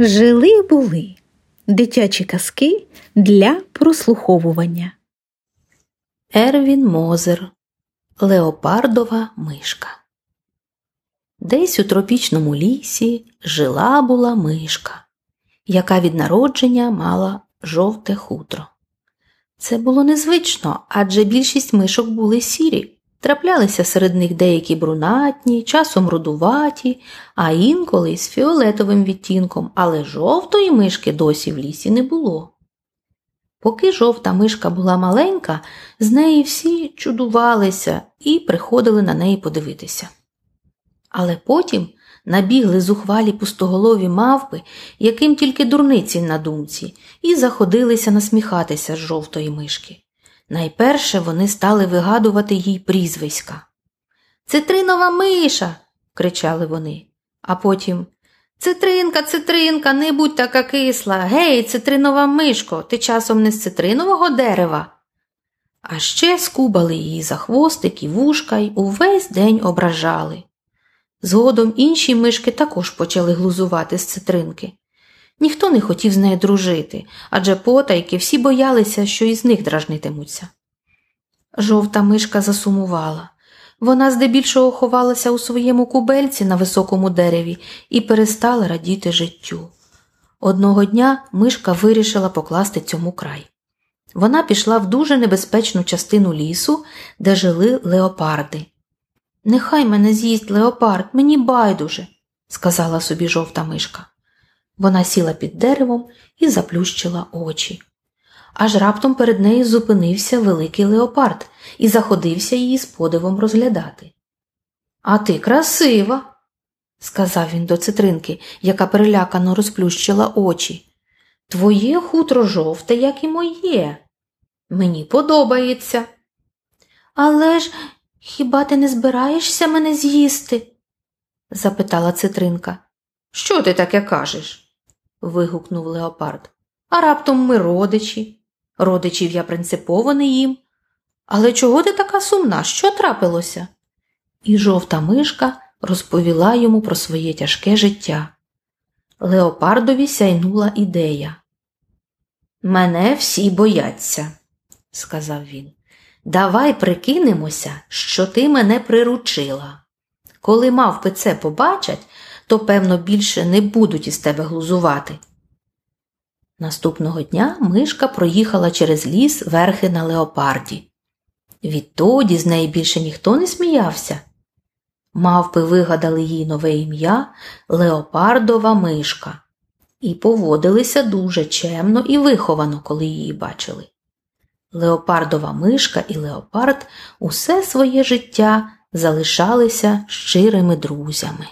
Жили були дитячі казки для прослуховування. Ервін Мозер Леопардова мишка. Десь у тропічному лісі жила була мишка, яка від народження мала жовте хутро. Це було незвично, адже більшість мишок були сірі. Траплялися серед них деякі брунатні, часом рудуваті, а інколи з фіолетовим відтінком, але жовтої мишки досі в лісі не було. Поки жовта мишка була маленька, з неї всі чудувалися і приходили на неї подивитися. Але потім набігли зухвалі пустоголові мавпи, яким тільки дурниці на думці, і заходилися насміхатися з жовтої мишки. Найперше вони стали вигадувати їй прізвиська. Цитринова миша. кричали вони, а потім Цитринка, цитринка, не будь така кисла. Гей, цитринова мишко, ти часом не з цитринового дерева. А ще скубали її за хвостик і вушка й увесь день ображали. Згодом інші мишки також почали глузувати з цитринки. Ніхто не хотів з нею дружити, адже потайки всі боялися, що із них дражнитимуться. Жовта мишка засумувала. Вона здебільшого ховалася у своєму кубельці на високому дереві і перестала радіти життю. Одного дня мишка вирішила покласти цьому край. Вона пішла в дуже небезпечну частину лісу, де жили леопарди. Нехай мене з'їсть леопард, мені байдуже, сказала собі жовта мишка. Вона сіла під деревом і заплющила очі. Аж раптом перед нею зупинився великий леопард і заходився її з подивом розглядати. А ти красива, сказав він до цитринки, яка перелякано розплющила очі. Твоє хутро жовте, як і моє. Мені подобається. Але ж хіба ти не збираєшся мене з'їсти? запитала цитринка. Що ти таке кажеш? Вигукнув леопард. А раптом ми родичі. Родичів я принципово не їм. Але чого ти така сумна? Що трапилося? І жовта мишка розповіла йому про своє тяжке життя. Леопардові сяйнула ідея. Мене всі бояться, сказав він. Давай прикинемося, що ти мене приручила. Коли мавпи це побачать, то, певно, більше не будуть із тебе глузувати. Наступного дня мишка проїхала через ліс верхи на леопарді. Відтоді з неї більше ніхто не сміявся. Мавпи вигадали їй нове ім'я Леопардова мишка і поводилися дуже чемно і виховано, коли її бачили. Леопардова мишка і леопард усе своє життя залишалися щирими друзями.